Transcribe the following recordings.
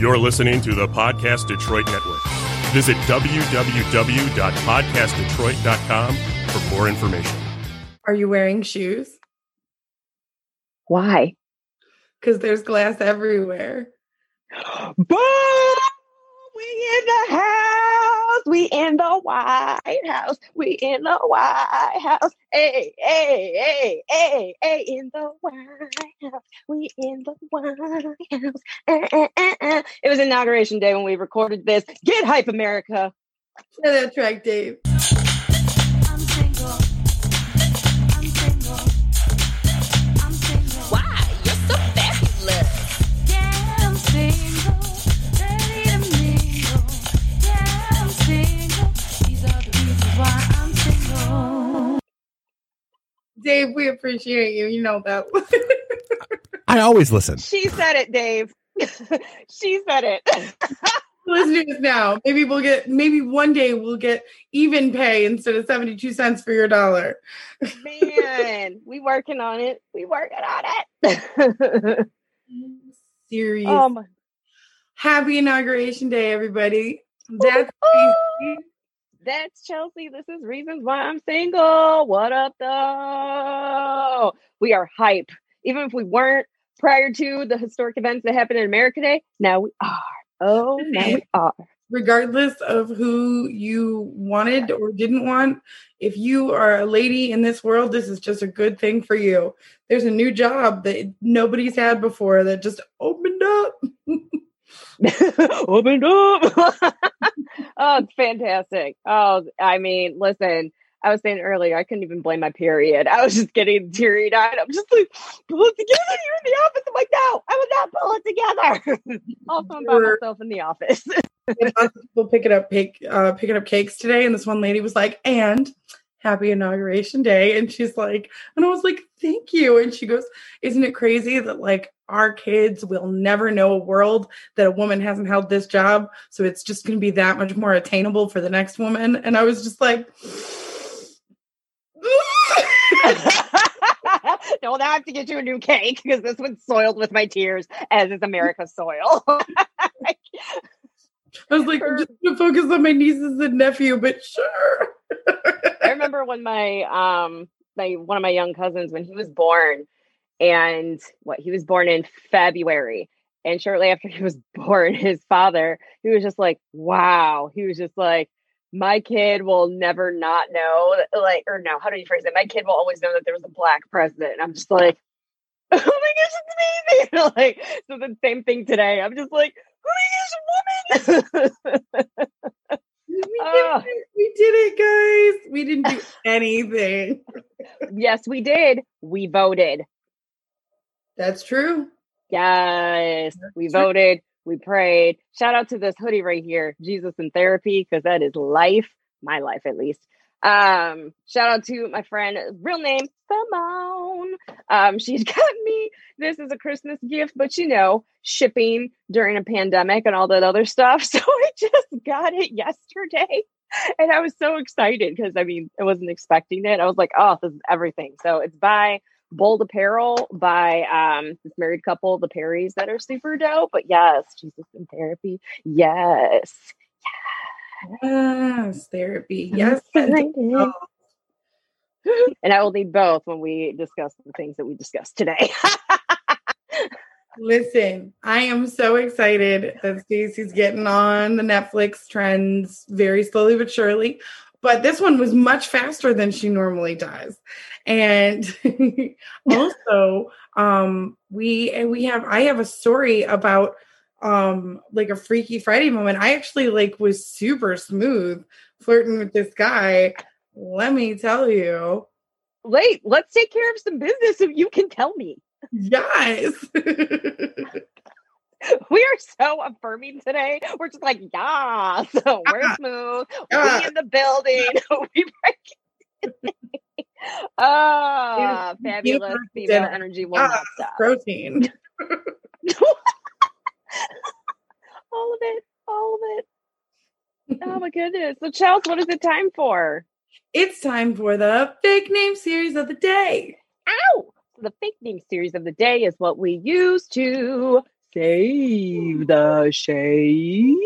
You're listening to the Podcast Detroit Network. Visit www.podcastdetroit.com for more information. Are you wearing shoes? Why? Because there's glass everywhere. Boom! We in the house. We in the White House. We in the White House. Hey, hey, hey, hey, hey, in the White House. We in the White House. Eh, eh, eh. It was inauguration day when we recorded this. Get hype, America. Play that track, Dave. Dave, we appreciate you. You know that. I always listen. She said it, Dave. she said it. Listen to us now. Maybe we'll get, maybe one day we'll get even pay instead of 72 cents for your dollar. Man, we working on it. We working on it. Serious. my Happy inauguration day, everybody. That's Ooh. That's Chelsea. This is Reasons Why I'm Single. What up, though? We are hype. Even if we weren't prior to the historic events that happened in America Day, now we are. Oh, now we are. regardless of who you wanted or didn't want, if you are a lady in this world, this is just a good thing for you. There's a new job that nobody's had before that just opened up. Opened up. oh, it's fantastic. Oh, I mean, listen, I was saying earlier, I couldn't even blame my period. I was just getting teary eyed. I'm just like, pull it together. You're in the office. I'm like, no, I will not pull it together. also, I'm by myself in the office. And lots of people picking up cake, uh, picking up cakes today, and this one lady was like, "And happy inauguration day," and she's like, and I was like, "Thank you," and she goes, "Isn't it crazy that like our kids will never know a world that a woman hasn't held this job, so it's just going to be that much more attainable for the next woman?" And I was just like. I have to get you a new cake because this one's soiled with my tears, as is America's soil. I was like, I'm just gonna focus on my nieces and nephew, but sure. I remember when my um my one of my young cousins when he was born, and what he was born in February, and shortly after he was born, his father he was just like, "Wow," he was just like. My kid will never not know, like, or no, how do you phrase it? My kid will always know that there was a black president. And I'm just like, oh my gosh, it's amazing. like, so the same thing today. I'm just like, who is woman? We did, Ah. it. we did it, guys. We didn't do anything. yes, we did. We voted. That's true. Yes, we true. voted. We prayed. Shout out to this hoodie right here, Jesus in Therapy, because that is life, my life at least. Um, shout out to my friend, real name Simone. Um, she's got me this is a Christmas gift, but you know, shipping during a pandemic and all that other stuff. So I just got it yesterday. And I was so excited because I mean, I wasn't expecting it. I was like, oh, this is everything. So it's by Bold Apparel by um this married couple, the Perrys, that are super dope. But yes, Jesus in therapy. Yes. Yes, therapy. Yes. And I will need both when we discuss the things that we discussed today. Listen, I am so excited that Stacey's getting on the Netflix trends very slowly but surely. But this one was much faster than she normally does. And also, um, we and we have I have a story about um like a Freaky Friday moment. I actually like was super smooth flirting with this guy. Let me tell you. Wait, let's take care of some business if you can tell me. Yes. We are so affirming today. We're just like, yeah, so we're Yeah. smooth. Yeah. We in the building. we break. Ah, fabulous female energy will Ah, not stop. protein. all of it, all of it. Oh my goodness. So, Chels, what is it time for? It's time for the fake name series of the day. Ow! So the fake name series of the day is what we use to save the shade.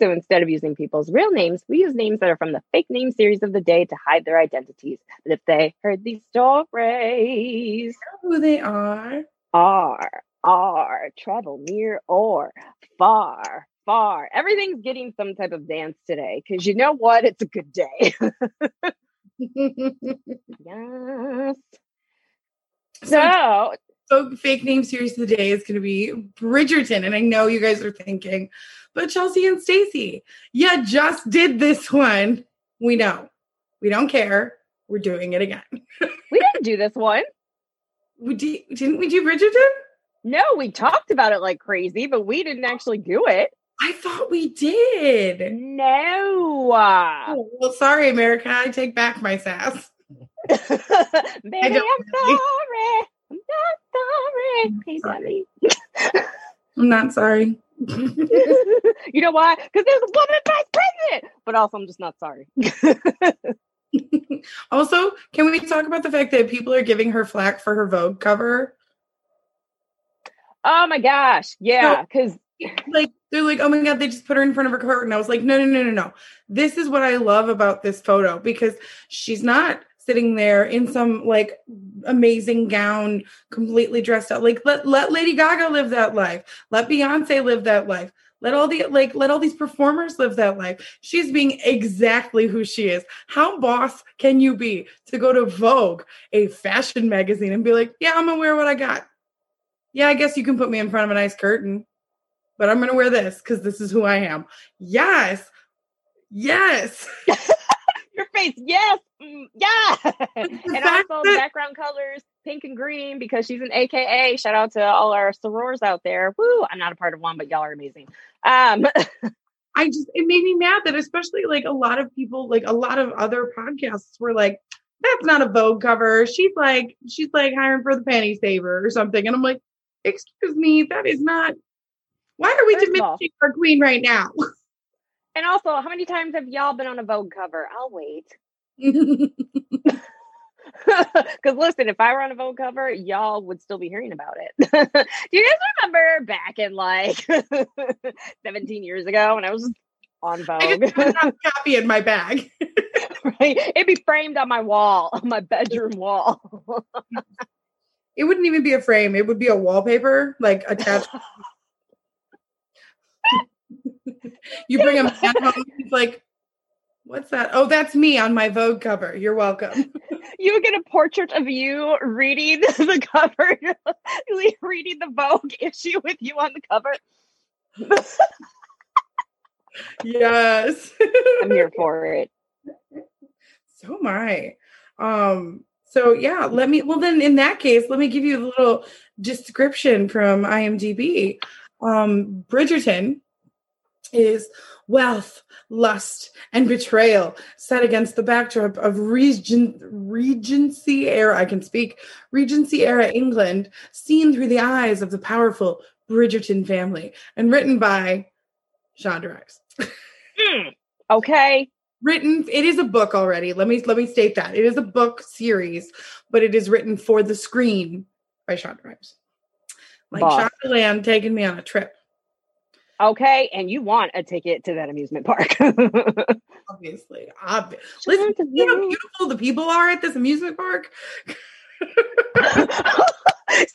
So instead of using people's real names, we use names that are from the fake name series of the day to hide their identities. But if they heard these stories, Who they are. are, are, travel near or far, far. Everything's getting some type of dance today because you know what? It's a good day. yes. so, So, fake name series of the day is going to be Bridgerton, and I know you guys are thinking, but Chelsea and Stacy, yeah, just did this one. We know. We don't care. We're doing it again. we didn't do this one. We did, didn't we do Bridgerton? No, we talked about it like crazy, but we didn't actually do it. I thought we did. No. Oh, well, sorry, America. I take back my sass. Baby, I'm don't sorry. I'm not sorry. Hey, Sorry. I'm not sorry. you know why? Because there's a woman vice president. But also, I'm just not sorry. also, can we talk about the fact that people are giving her flack for her Vogue cover? Oh my gosh. Yeah. Because Like they're like, oh my god, they just put her in front of her curtain. And I was like, no, no, no, no, no. This is what I love about this photo because she's not sitting there in some like amazing gown, completely dressed up. Like let let Lady Gaga live that life. Let Beyonce live that life. Let all the like let all these performers live that life. She's being exactly who she is. How boss can you be to go to Vogue, a fashion magazine, and be like, yeah, I'm gonna wear what I got. Yeah, I guess you can put me in front of a nice curtain, but I'm gonna wear this because this is who I am. Yes, yes. your face, yes. Mm, yeah. and also that- background colors, pink and green, because she's an AKA. Shout out to all our sorors out there. Woo. I'm not a part of one, but y'all are amazing. Um, I just it made me mad that especially like a lot of people, like a lot of other podcasts were like, that's not a Vogue cover. She's like, she's like hiring for the panty saver or something. And I'm like, excuse me, that is not why are we First diminishing our queen right now? and also, how many times have y'all been on a Vogue cover? I'll wait. Because listen, if I were on a Vogue cover, y'all would still be hearing about it. Do you guys remember back in like 17 years ago when I was on I Vogue? just have a copy in my bag. right? It'd be framed on my wall, on my bedroom wall. It wouldn't even be a frame, it would be a wallpaper, like attached. you bring a man home, he's like, What's that? Oh, that's me on my Vogue cover. You're welcome. you would get a portrait of you reading the cover, reading the Vogue issue with you on the cover. yes. I'm here for it. so am I. Um, so yeah, let me well then in that case, let me give you a little description from IMDb. Um, Bridgerton is wealth, lust, and betrayal set against the backdrop of Regent, Regency era. I can speak Regency era England, seen through the eyes of the powerful Bridgerton family, and written by Shonda Rhimes. Mm, okay. Written it is a book already let me let me state that it is a book series but it is written for the screen by Shonda Rhimes like Boss. Shondaland taking me on a trip Okay. And you want a ticket to that amusement park. obviously obvi- listen you know how beautiful the people are at this amusement park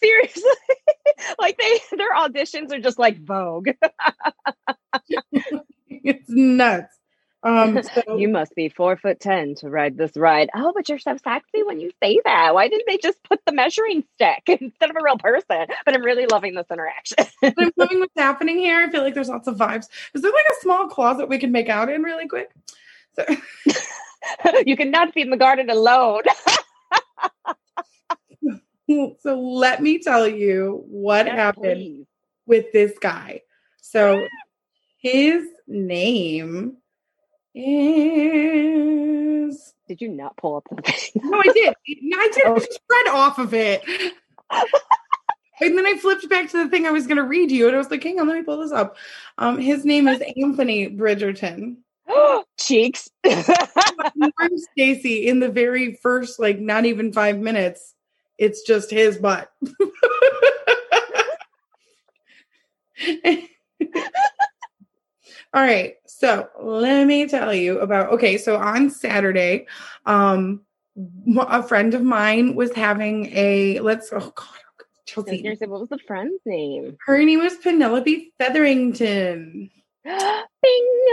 Seriously. like they their auditions are just like Vogue. it's nuts um so You must be four foot ten to ride this ride. Oh, but you're so sexy when you say that. Why didn't they just put the measuring stick instead of a real person? But I'm really loving this interaction. I'm loving what's happening here I feel like there's lots of vibes is there like a small closet we can make out in really quick so you cannot be in the garden alone. so let me tell you what Yes, happened please. with this guy. So his name is Did you not pull up the thing? no, I did. No, I did. I Oh. just read off of it. And then I flipped back to the thing I was going to read you, and I was like, "Hang on, let me pull this up." Um, his name is Anthony Bridgerton. Cheeks. Warren Stacy in the very first, like, not even five minutes, it's just his butt. All right. So let me tell you about okay. So on Saturday, um, a friend of mine was having a let's oh god, I was Chelsea. gonna what was the friend's name? Her name was Penelope Featherington. Bing.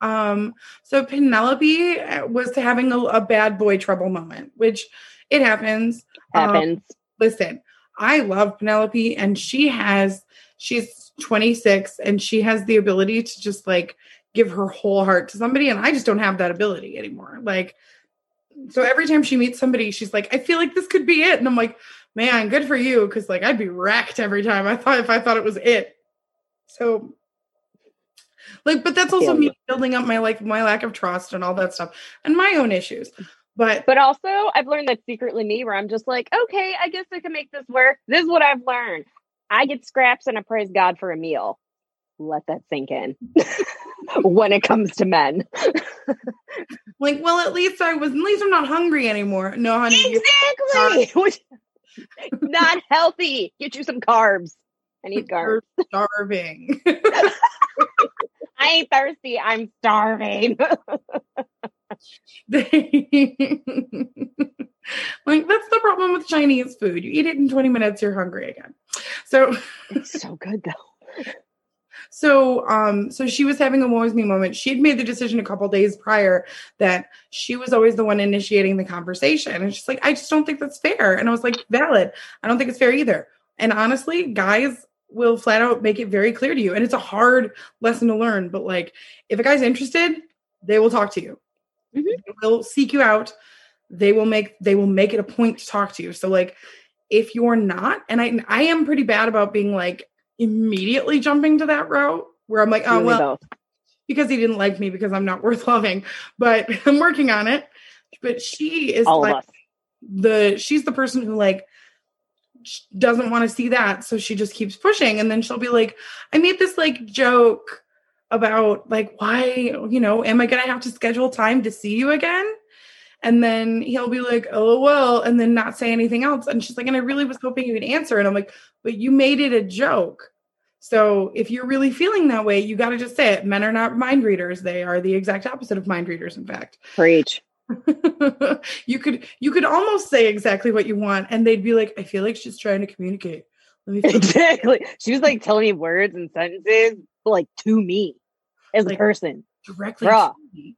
Um, so Penelope uh, was having a, a bad boy trouble moment, which it happens. Um, Happens. listen, I love Penelope, and she has she's 26 and she has the ability to just like give her whole heart to somebody, and I just don't have that ability anymore. Like, so every time she meets somebody, she's like, I feel like this could be it, and I'm like, man, good for you, because like I'd be wrecked every time I thought if I thought it was it. So. Like, but that's also Feel me building up my like my lack of trust and all that stuff and my own issues. But But also, I've learned that secretly me where I'm just like, okay, I guess I can make this work. This is what I've learned. I get scraps and I praise God for a meal. Let that sink in when it comes to men. like, well, at least I was at least I'm not hungry anymore. No, honey, Exactly. Not healthy. Get you some carbs. I need carbs. you're starving. I ain't thirsty. I'm starving. Like that's the problem with Chinese food. You eat it in 20 minutes, you're hungry again. So it's so good though. so um so she was having a woe is me moment. She had made the decision a couple days prior that she was always the one initiating the conversation. And she's like, I just don't think that's fair. And I was like, valid. I don't think it's fair either. And honestly, guys will flat out make it very clear to you. And it's a hard lesson to learn, but like if a guy's interested, they will talk to you. Mhm. They will seek you out. They will make they will make it a point to talk to you. So like if you're not, and I I am pretty bad about being like immediately jumping to that route where I'm like, oh me well, both. because he didn't like me because I'm not worth loving. But I'm working on it. But she is all like the she's the person who like doesn't want to see that so she just keeps pushing and then she'll be like i made this like joke about like why you know am i gonna have to schedule time to see you again and then he'll be like oh well and then not say anything else. And she's like and i really was hoping you would answer. And i'm like but you made it a joke. So if you're really feeling that way you got to just say it. Men are not mind readers. They are the exact opposite of mind readers in fact. Preach. you could you could almost say exactly what you want and they'd be like i feel like she's trying to communicate. Let me Exactly. She was like telling me words and sentences, like to me as a person. directly to me.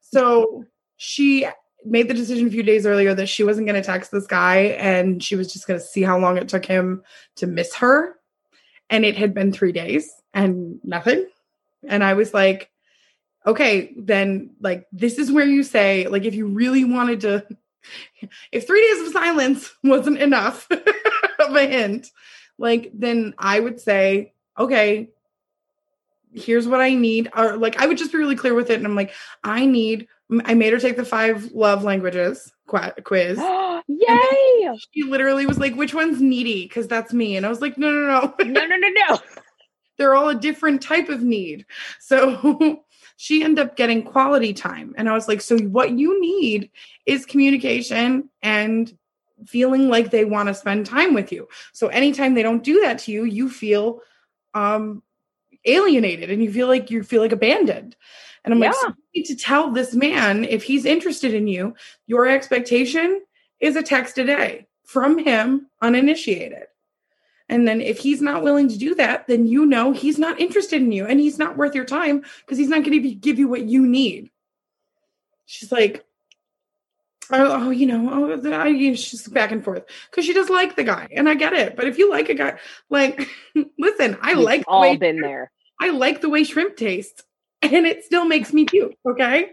so she made the decision a few days earlier that she wasn't going to text this guy and she was just going to see how long it took him to miss her. And it had been three days and nothing. And i was like okay then like this is where you say like if you really wanted to if three days of silence wasn't enough of a hint like then i would say okay here's what i need. Or like i would just be really clear with it and i'm like i need i made her take the five love languages qu- quiz Yay! she literally was like which one's needy because that's me and i was like no no no No, no, no, no. they're all a different type of need. So she ended up getting quality time. And I was like, so what you need is communication and feeling like they want to spend time with you. So anytime they don't do that to you, you feel um alienated and you feel like you feel like abandoned. And I'm like, so you need to tell this man if he's interested in you, your expectation is a text a day from him uninitiated. And then if he's not willing to do that, then you know he's not interested in you and he's not worth your time because he's not going to give you what you need. She's like, oh, oh you know, oh, I, you know, she's back and forth because she does like the guy, and I get it. But if you like a guy, like, listen, I We've like the all way, been there. I like the way shrimp tastes, and it still makes me puke. Okay,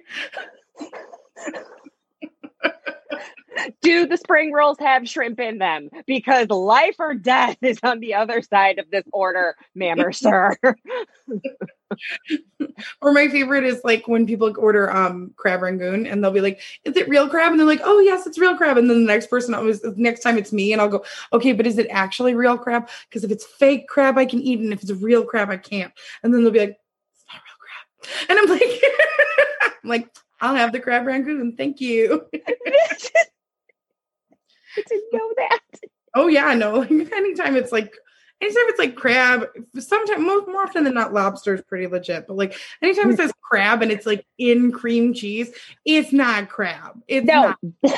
Do the spring rolls have shrimp in them? Because life or death is on the other side of this order, ma'am or sir. or my favorite is like when people order um crab rangoon and they'll be like, "Is it real crab?" And they're like, "Oh yes, it's real crab." And then the next person always, next time it's me, and I'll go, "Okay, but is it actually real crab? Because if it's fake crab, I can eat, and if it's real crab, I can't." And then they'll be like, "It's not real crab," and I'm like, I'm like, "I'll have the crab rangoon, thank you." I didn't know that. oh yeah, no, anytime it's like anytime it's like crab, sometimes most more often than not, lobster is pretty legit. But like anytime it says crab and it's like in cream cheese, it's not crab. It's No, not.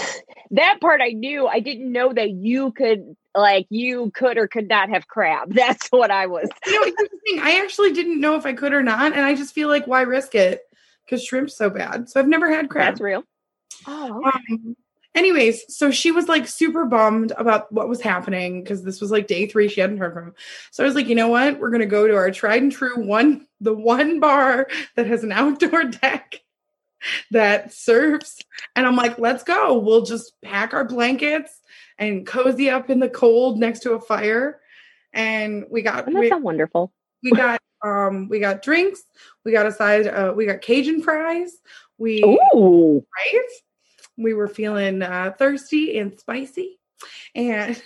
that part I knew. I didn't know that you could, like, you could or could not have crab. That's what I was. You know, here's the thing. I actually didn't know if I could or not, and I just feel like why risk it? Because shrimp's so bad. So I've never had crab. That's real. Oh, Um, anyways, so she was like super bummed about what was happening because this was like day three. She hadn't heard from him. So I was like, you know what? We're gonna go to our tried and true one, the one bar that has an outdoor deck that serves. And I'm like, let's go. We'll just pack our blankets and cozy up in the cold next to a fire. And we got we, wonderful? we got um we got drinks, we got a side uh we got Cajun fries. We Ooh. right? We were feeling uh, thirsty and spicy. And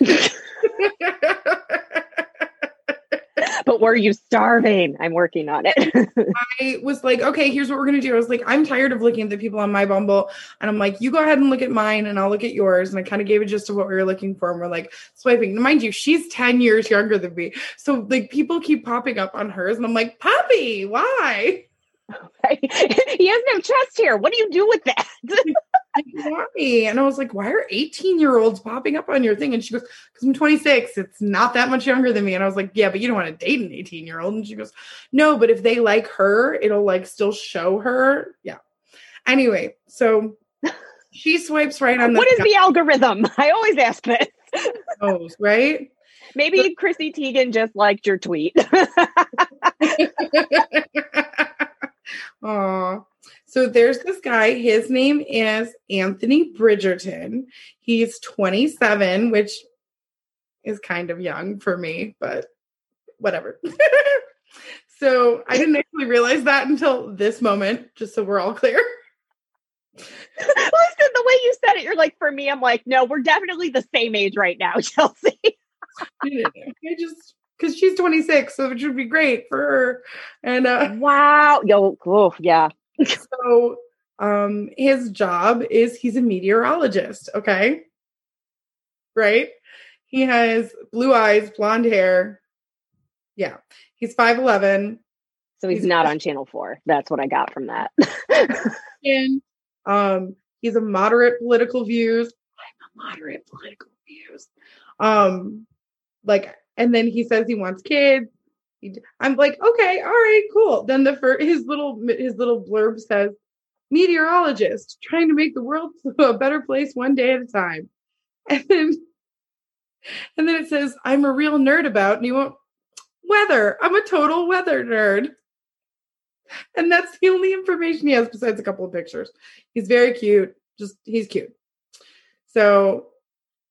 But were you starving? I'm working on it. I was like, okay, here's what we're going to do. I was like, I'm tired of looking at the people on my Bumble. And I'm like, you go ahead and look at mine and I'll look at yours. And I kind of gave a gist of what we were looking for. And we're like swiping. Mind you, she's 10 years younger than me. So like people keep popping up on hers. And I'm like, Poppy, why? he has no chest here. What do you do with that? Why? And I was like, why are 18 year olds popping up on your thing? And she goes, because I'm 26. It's not that much younger than me. And I was like, yeah, but you don't want to date an 18 year old. And she goes, no, but if they like her, it'll like still show her. Yeah. Anyway, so she swipes right on the what is the algorithm? I always ask this. nose, right? Maybe Chrissy Teigen just liked your tweet. Aw. So there's this guy. His name is Anthony Bridgerton. He's 27, which is kind of young for me, but whatever. so I didn't actually realize that until this moment, just so we're all clear. Listen, the way you said it, you're like, for me, I'm like, no, we're definitely the same age right now, Chelsea. I just because she's 26, so it should be great for her. And uh wow. Yo, yeah. so um his job is he's a meteorologist okay right he has blue eyes blonde hair yeah he's 5'11 So he's He's- not on channel four. That's what I got from that. and um he's a moderate political views i'm a moderate political views um like and then he says he wants kids. I'm like okay all right cool. Then the first his little his little blurb says meteorologist trying to make the world a better place one day at a time. And then and then it says i'm a real nerd about and you won't weather. I'm a total weather nerd. And that's the only information he has besides a couple of pictures. He's very cute. Just he's cute. So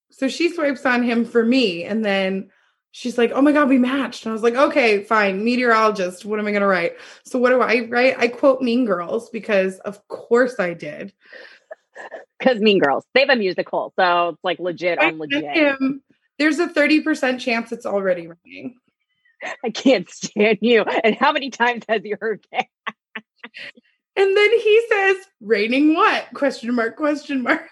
so she swipes on him for me and then she's like oh my god we matched and i was like okay fine meteorologist what am i going to write so what do i write i quote mean girls because of course i did Because Mean Girls, they have a musical, so it's like legit I on legit. him, there's a 30% chance it's already raining I can't stand you. And how many times has you heard that? And then he says, raining what? Question mark, question mark.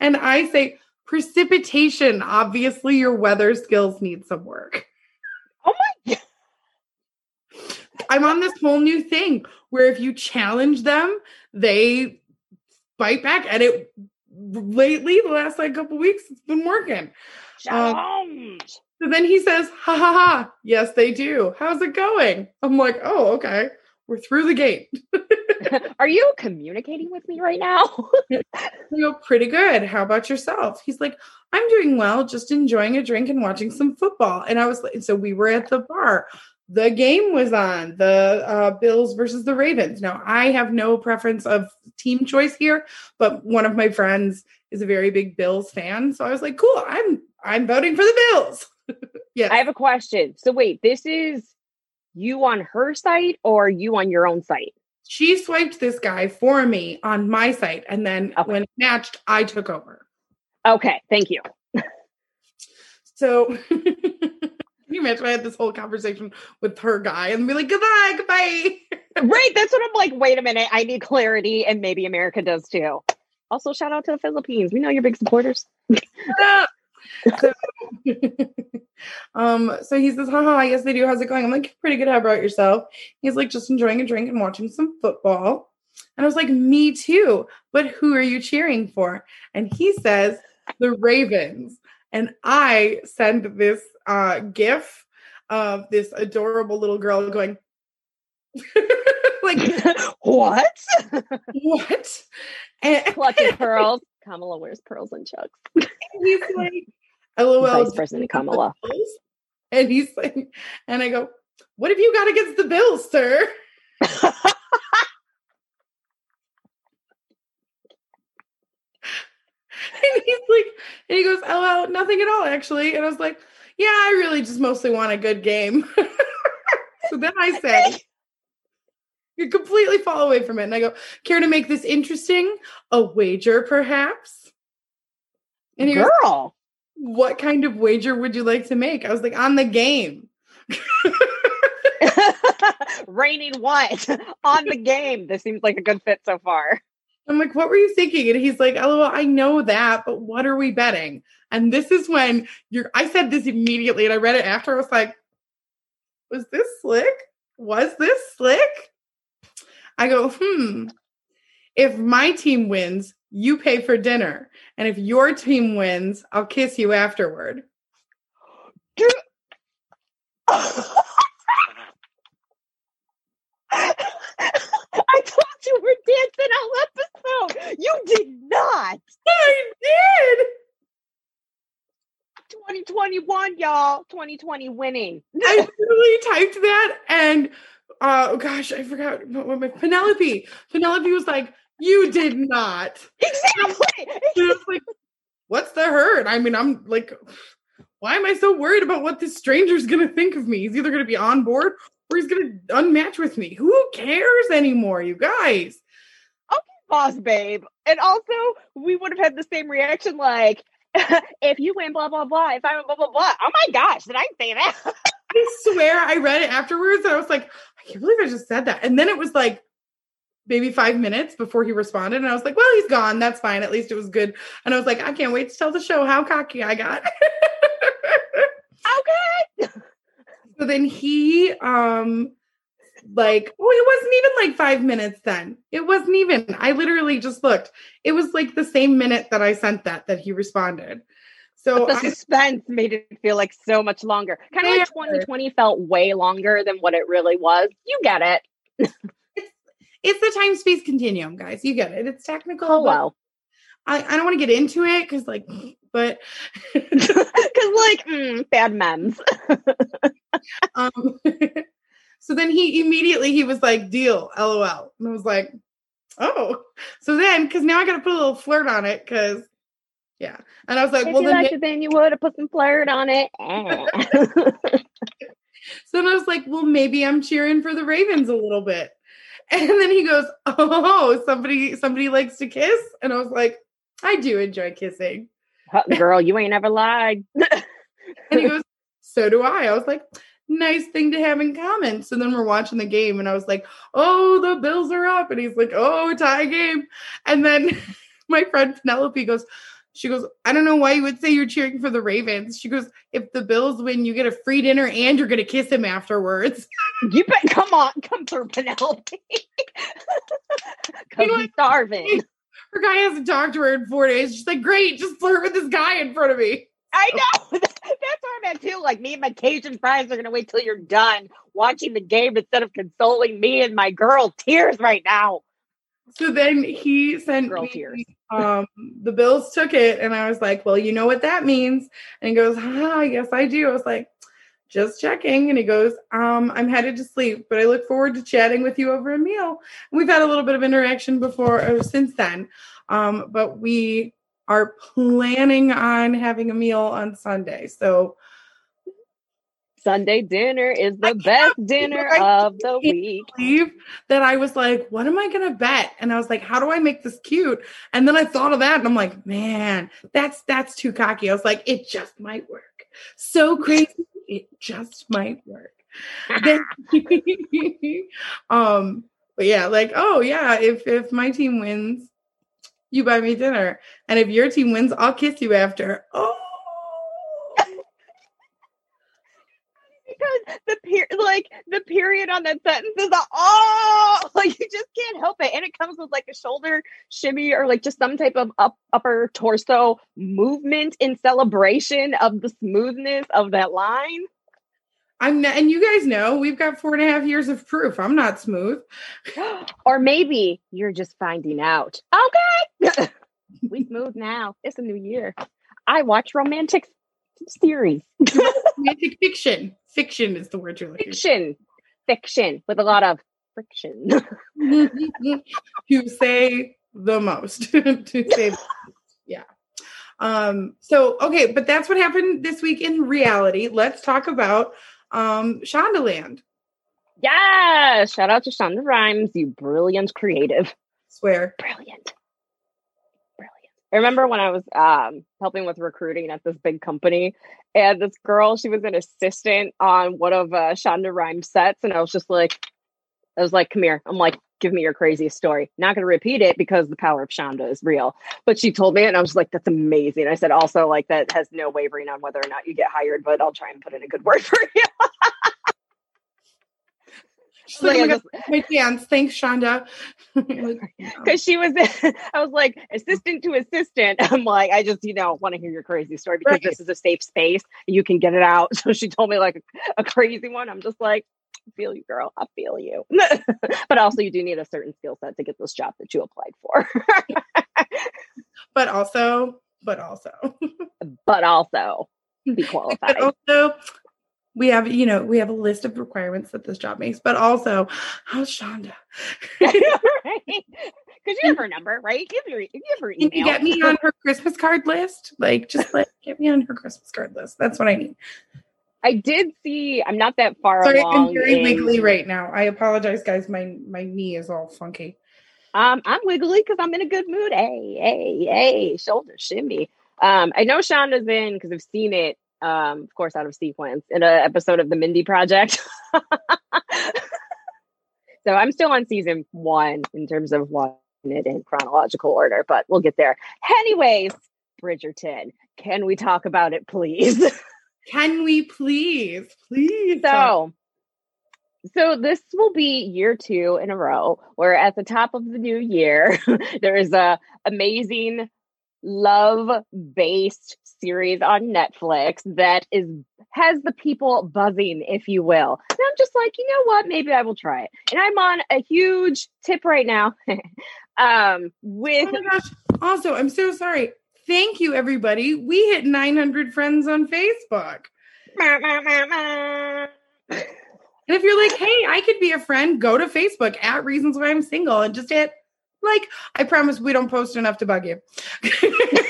And I say, precipitation. Obviously, your weather skills need some work. Oh my God. I'm on this whole new thing where if you challenge them, they bite back. And it lately, the last like couple weeks, it's been working. Um, Shalom. So then he says, ha ha ha. Yes, they do. How's it going? I'm like, oh, okay. We're through the gate. Are you communicating with me right now? Go, pretty good. How about yourself? He's like, I'm doing well, just enjoying a drink and watching some football. And I was like, so we were at the bar. The game was on the uh, Bills versus the Ravens. Now, I have no preference of team choice here, but one of my friends is a very big Bills fan. So I was like, cool, I'm I'm voting for the Bills. yes. I have a question. So wait, this is you on her site or you on your own site? she swiped this guy for me on my site. And then Okay. when it matched, I took over. Okay, thank you. So can you imagine I had this whole conversation with her guy and be like, goodbye, goodbye. Right, that's what I'm like. Wait a minute, I need clarity, and maybe America does too. Also, shout out to the Philippines. We know you're big supporters. So, um, so he says, haha, I guess they do. How's it going? I'm like, pretty good. How about yourself? He's like, just enjoying a drink and watching some football. And I was like, me too. But who are you cheering for? And he says, the Ravens. And I send this uh, gif of this adorable little girl going, like, what? what? And Clutching pearls. Kamala wears pearls and chucks. he's like, LOL. Vice President Kamala. And he's like, and I go, what have you got against the Bills, sir? And he's like, and he goes, LOL, nothing at all, actually. And I was like, yeah, I really just mostly want a good game. so then I say, you completely fall away from it. And I go, care to make this interesting? A wager, perhaps? And he goes, Girl. what kind of wager would you like to make? I was like, on the game. Raining what? On the game. This seems like a good fit so far. I'm like, what were you thinking? And he's like, LOL, I know that, but what are we betting? And this is when you're, I said this immediately and I read it after. I was like, was this slick? Was this slick? I go, hmm. If my team wins, you pay for dinner. And if your team wins, I'll kiss you afterward. I thought you were dancing all episode. You did not. I did. 2021, y'all. 2020 winning. I literally typed that and uh oh gosh, I forgot what my Penelope. Penelope was like, you did not. Exactly. And I was like, what's the hurt? I mean, I'm like, why am I so worried about what this stranger's gonna think of me? He's either gonna be on board or he's gonna unmatch with me. Who cares anymore, you guys? Okay, boss babe. And also, we would have had the same reaction like, if you win, blah, blah, blah. If I win, blah, blah, blah. Oh my gosh, did I say that? I swear I read it afterwards and I was like, I can't believe I just said that. And then it was like maybe five minutes before he responded. And I was like, well, he's gone. That's fine. At least it was good. And I was like, I can't wait to tell the show how cocky I got. okay. so then he um like oh it wasn't even like five minutes then it wasn't even i literally just looked it was like the same minute that i sent that that he responded so But the I, suspense made it feel like so much longer. Kind of like 2020 felt way longer than what it really was. You get it. it's the time space continuum guys you get it it's technical Oh well. I, I don't want to get into it because like but Because like mm, bad memes. um so then he immediately he was like deal lol and i was like oh so then because now i gotta put a little flirt on it because yeah and i was like if well you then liked it, then you would have put some flirt on it. Eh. So then I was like, well, maybe I'm cheering for the Ravens a little bit. And then he goes, Oh, somebody somebody likes to kiss. And I was like, I do enjoy kissing. Girl, you ain't ever lied. And he goes, So do I. I was like, nice thing to have in common. So then we're watching the game and I was like, Oh, the Bills are up. And he's like, Oh, tie game. And then my friend Penelope goes, she goes, I don't know why you would say you're cheering for the Ravens. She goes, if the Bills win, you get a free dinner and you're gonna kiss him afterwards. You bet. Come on, come through, Penelope. Because know he's starving. Her guy hasn't talked to her in four days. She's like, great, just flirt with this guy in front of me. I know. That's where I'm at too. Like me and my Cajun fries are gonna wait till you're done watching the game instead of consoling me and my girl. Tears right now. So then he sent Girl me, tears. um, the Bills took it, and I was like, well, you know what that means. And he goes, ah, yes, I do. I was like, just checking. And he goes, um, I'm headed to sleep, but I look forward to chatting with you over a meal. And we've had a little bit of interaction before or since then. Um, but we are planning on having a meal on Sunday. So Sunday dinner is the best dinner I of the week. believe that I was like, what am I going to bet? And I was like, how do I make this cute? And then I thought of that and I'm like, man, that's that's too cocky. I was like, it just might work. So crazy, it just might work. Then- um, but yeah, like, oh yeah, if if my team wins, you buy me dinner. And if your team wins, I'll kiss you after. Oh, per- like the period on that sentence is a oh like you just can't help it. And it comes with like a shoulder shimmy or like just some type of up upper torso movement in celebration of the smoothness of that line. I'm not, and you guys know we've got four and a half years of proof. I'm not smooth. or maybe you're just finding out. Okay. We smooth now. It's a new year. I watch romantic series Romantic fiction. Fiction is the word you're looking for. fiction fiction with a lot of friction to say the most. to say. Yeah. Um, so okay, but that's what happened this week in reality. Let's talk about um Shondaland. Yeah, shout out to Shonda Rhimes, you brilliant creative. Swear. Brilliant. I remember when I was um, helping with recruiting at this big company, and this girl, she was an assistant on one of uh, Shonda Rhimes sets, and I was just like, I was like, come here. I'm like, give me your craziest story. Not going to repeat it because the power of Shonda is real. But she told me and I was like, that's amazing. I said, also, like, that has no wavering on whether or not you get hired, but I'll try and put in a good word for you. She's like, Like, oh my my chance. Thanks, Shonda. Because she was i was like assistant to assistant. I'm like i just you know want to hear your crazy story because Right. this is a safe space. You can get it out. So she told me like a, a crazy one. I'm just like I feel you girl. I feel you. But also you do need a certain skill set to get this job that you applied for. But also, but also, but also be qualified. But also, we have you know we have a list of requirements that this job makes. But also, how's Shonda? right because you have her number right have her, have her Can you get me on her Christmas card list? Like, just like get me on her Christmas card list. That's what I need. i did see i'm not that far Sorry, I'm very in- wiggly right now. I apologize, guys. My my knee is all funky. Um, I'm wiggly because I'm in a good mood. Hey, hey, hey, shoulder shimmy. Um, I know Shonda's in because I've seen it, um, of course, out of sequence in an episode of the Mindy Project. so I'm still on season one in terms of watching it in chronological order, but we'll get there. Anyways, Bridgerton, can we talk about it, please? Can we please, please? So, so this will be year two in a row where at the top of the new year, there is a amazing love based series on Netflix that is has the people buzzing, if you will. And I'm just like, you know what? Maybe I will try it. And I'm on a huge tip right now. um with Oh my gosh. Also, I'm so sorry. Thank you, everybody. We hit 900 friends on Facebook. And if you're like, hey, I could be a friend, go to Facebook at Reasons Why I'm Single and just hit like. I promise we don't post enough to bug you.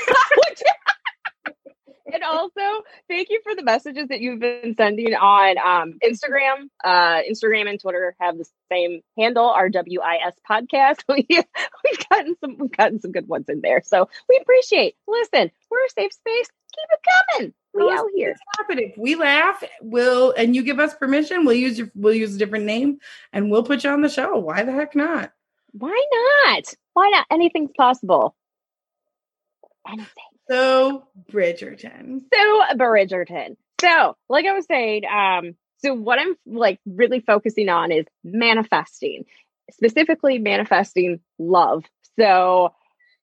also thank you for the messages that you've been sending on um, Instagram. Uh, Instagram and Twitter have the same handle, RWIS podcast. We, we've gotten some we've gotten some good ones in there. So we appreciate. Listen, we're a safe space. Keep it coming. We Well, out here. If we laugh, we'll and you give us permission, we'll use your we'll use a different name and we'll put you on the show. Why the heck not? Why not? Why not? Anything's possible. Anything. So Bridgerton. So Bridgerton. So, like I was saying, um, so what I'm like really focusing on is manifesting, specifically manifesting love. So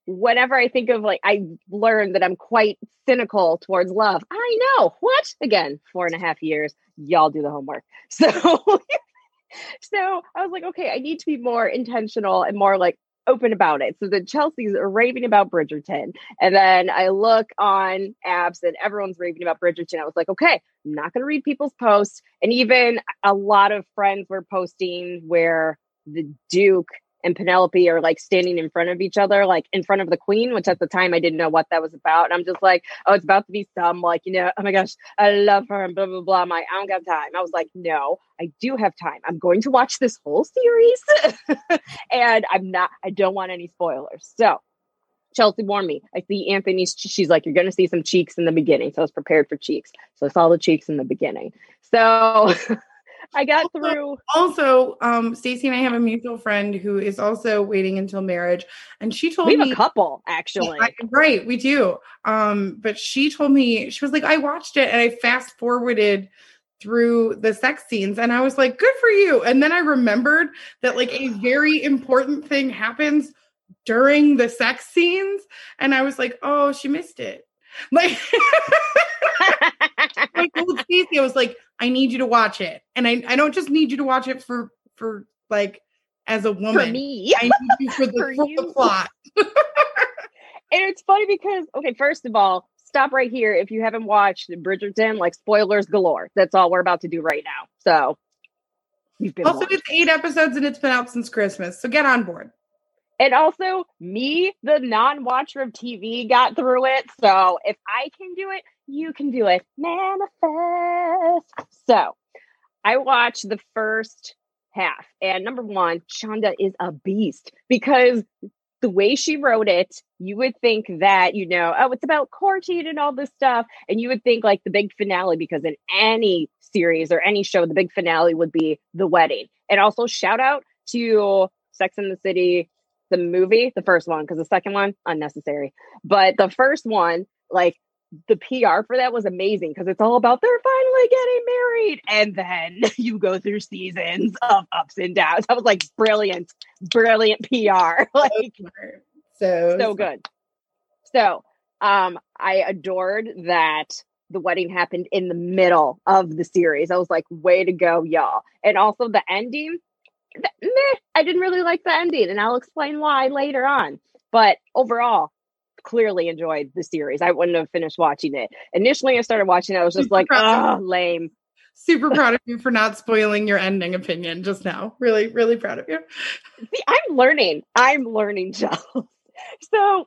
whenever I think of like I learned that I'm quite cynical towards love. I know. What? Again, four and a half years. Y'all do the homework. So so I was like, okay, I need to be more intentional and more like open about it. So the Chelsea's are raving about Bridgerton. And then I look on apps and everyone's raving about Bridgerton. I was like, okay, I'm not going to read people's posts. And even a lot of friends were posting where the Duke and Penelope are like standing in front of each other, like in front of the Queen, which at the time I didn't know what that was about. And I'm just like, oh, it's about to be some like, you know, oh my gosh, I love her and blah, blah, blah. I'm like, I don't got time. I was like, no, I do have time. I'm going to watch this whole series and I'm not, I don't want any spoilers. So Chelsea warned me. I see Anthony's, she's like, you're going to see some cheeks in the beginning. So I was prepared for cheeks. So I saw the cheeks in the beginning. So I got through. Also, um, Stacey and I have a mutual friend who is also waiting until marriage, and she told We have me a couple actually. I- right, we do. Um, but she told me she was like, I watched it and I fast forwarded through the sex scenes and I was like, good for you. And then I remembered that like a very important thing happens during the sex scenes. And I was like, oh, she missed it. Like, I told Stacey, I was like, I need you to watch it. And I, I don't just need you to watch it for for like as a woman. For me. I need you for the, For for the plot. And it's funny because okay, first of all, stop right here if you haven't watched Bridgerton. Like spoilers galore. That's all we're about to do right now. So you've been Also, warned. it's eight episodes and it's been out since Christmas. So get on board. And also me, the non-watcher of TV, got through it. So if I can do it, you can do it. Manifest. So I watched the first half, and number one, Shonda is a beast because the way she wrote it, you would think that, you know, oh, it's about courting and all this stuff. And you would think like the big finale, because in any series or any show, the big finale would be the wedding. And also, shout out to Sex in the City, the movie, the first one, because the second one, unnecessary. But the first one, like, the PR for that was amazing because it's all about they're finally getting married. And then you go through seasons of ups and downs. I was like, brilliant, brilliant PR. like, So, so good. So, um, I adored that the wedding happened in the middle of the series. I was like, way to go, y'all. And also the ending, meh, I didn't really like the ending, and I'll explain why later on. But overall, clearly enjoyed the series. I wouldn't have finished watching it. Initially, I started watching it, I was just Super like, oh, lame. Super proud of you for not spoiling your ending opinion just now. Really, really proud of you. See, I'm learning. I'm learning, Charles. So,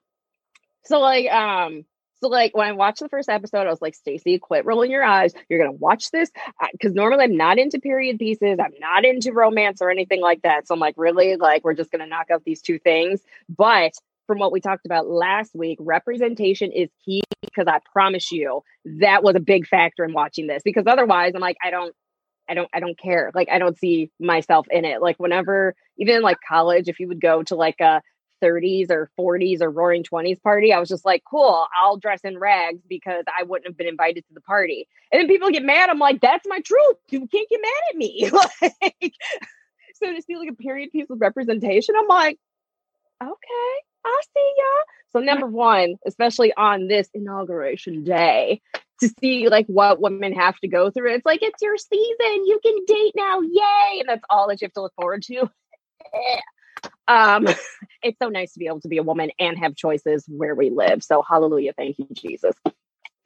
so like, um, so like when I watched the first episode, I was like, Stacey, quit rolling your eyes. You're gonna watch this because normally I'm not into period pieces. I'm not into romance or anything like that. So I'm like, really, like we're just gonna knock out these two things. But from what we talked about last week, representation is key because I promise you that was a big factor in watching this. Because otherwise, I'm like, I don't. I don't I don't care. Like I don't see myself in it. Like whenever even in like college, if you would go to like a 30s or 40s or roaring 20s party, I was just like, cool, I'll dress in rags because I wouldn't have been invited to the party. And then people get mad. I'm like, that's my truth. You can't get mad at me. like, so to see like a period piece of representation, I'm like, okay, I see ya. So number one, especially on this inauguration day, to see like what women have to go through. It's like it's your season. You can date now. Yay. And that's all that you have to look forward to. um it's so nice to be able to be a woman and have choices where we live. So hallelujah. Thank you, Jesus.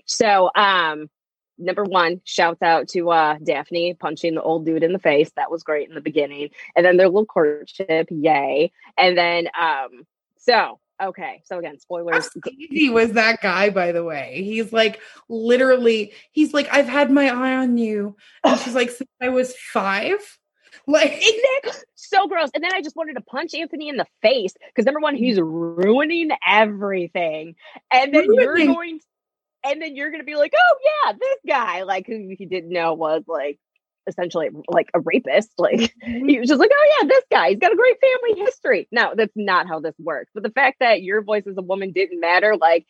So um number one, shouts out to uh Daphne punching the old dude in the face. That was great in the beginning. And then their little courtship, yay. And then um so okay. So again, How spoilers. easy was that guy, by the way? He's like literally, he's like, I've had my eye on you. And she's like, since I was five. Like Exactly. So gross. And then I just wanted to punch Anthony in the face because number one, he's ruining everything. And then you're Ruining. going and then you're gonna be like, oh yeah, this guy, like who he didn't know was like essentially like a rapist. Like he was just like, oh yeah, this guy, he's got a great family history. No, that's not how this works. But the fact that your voice as a woman didn't matter, like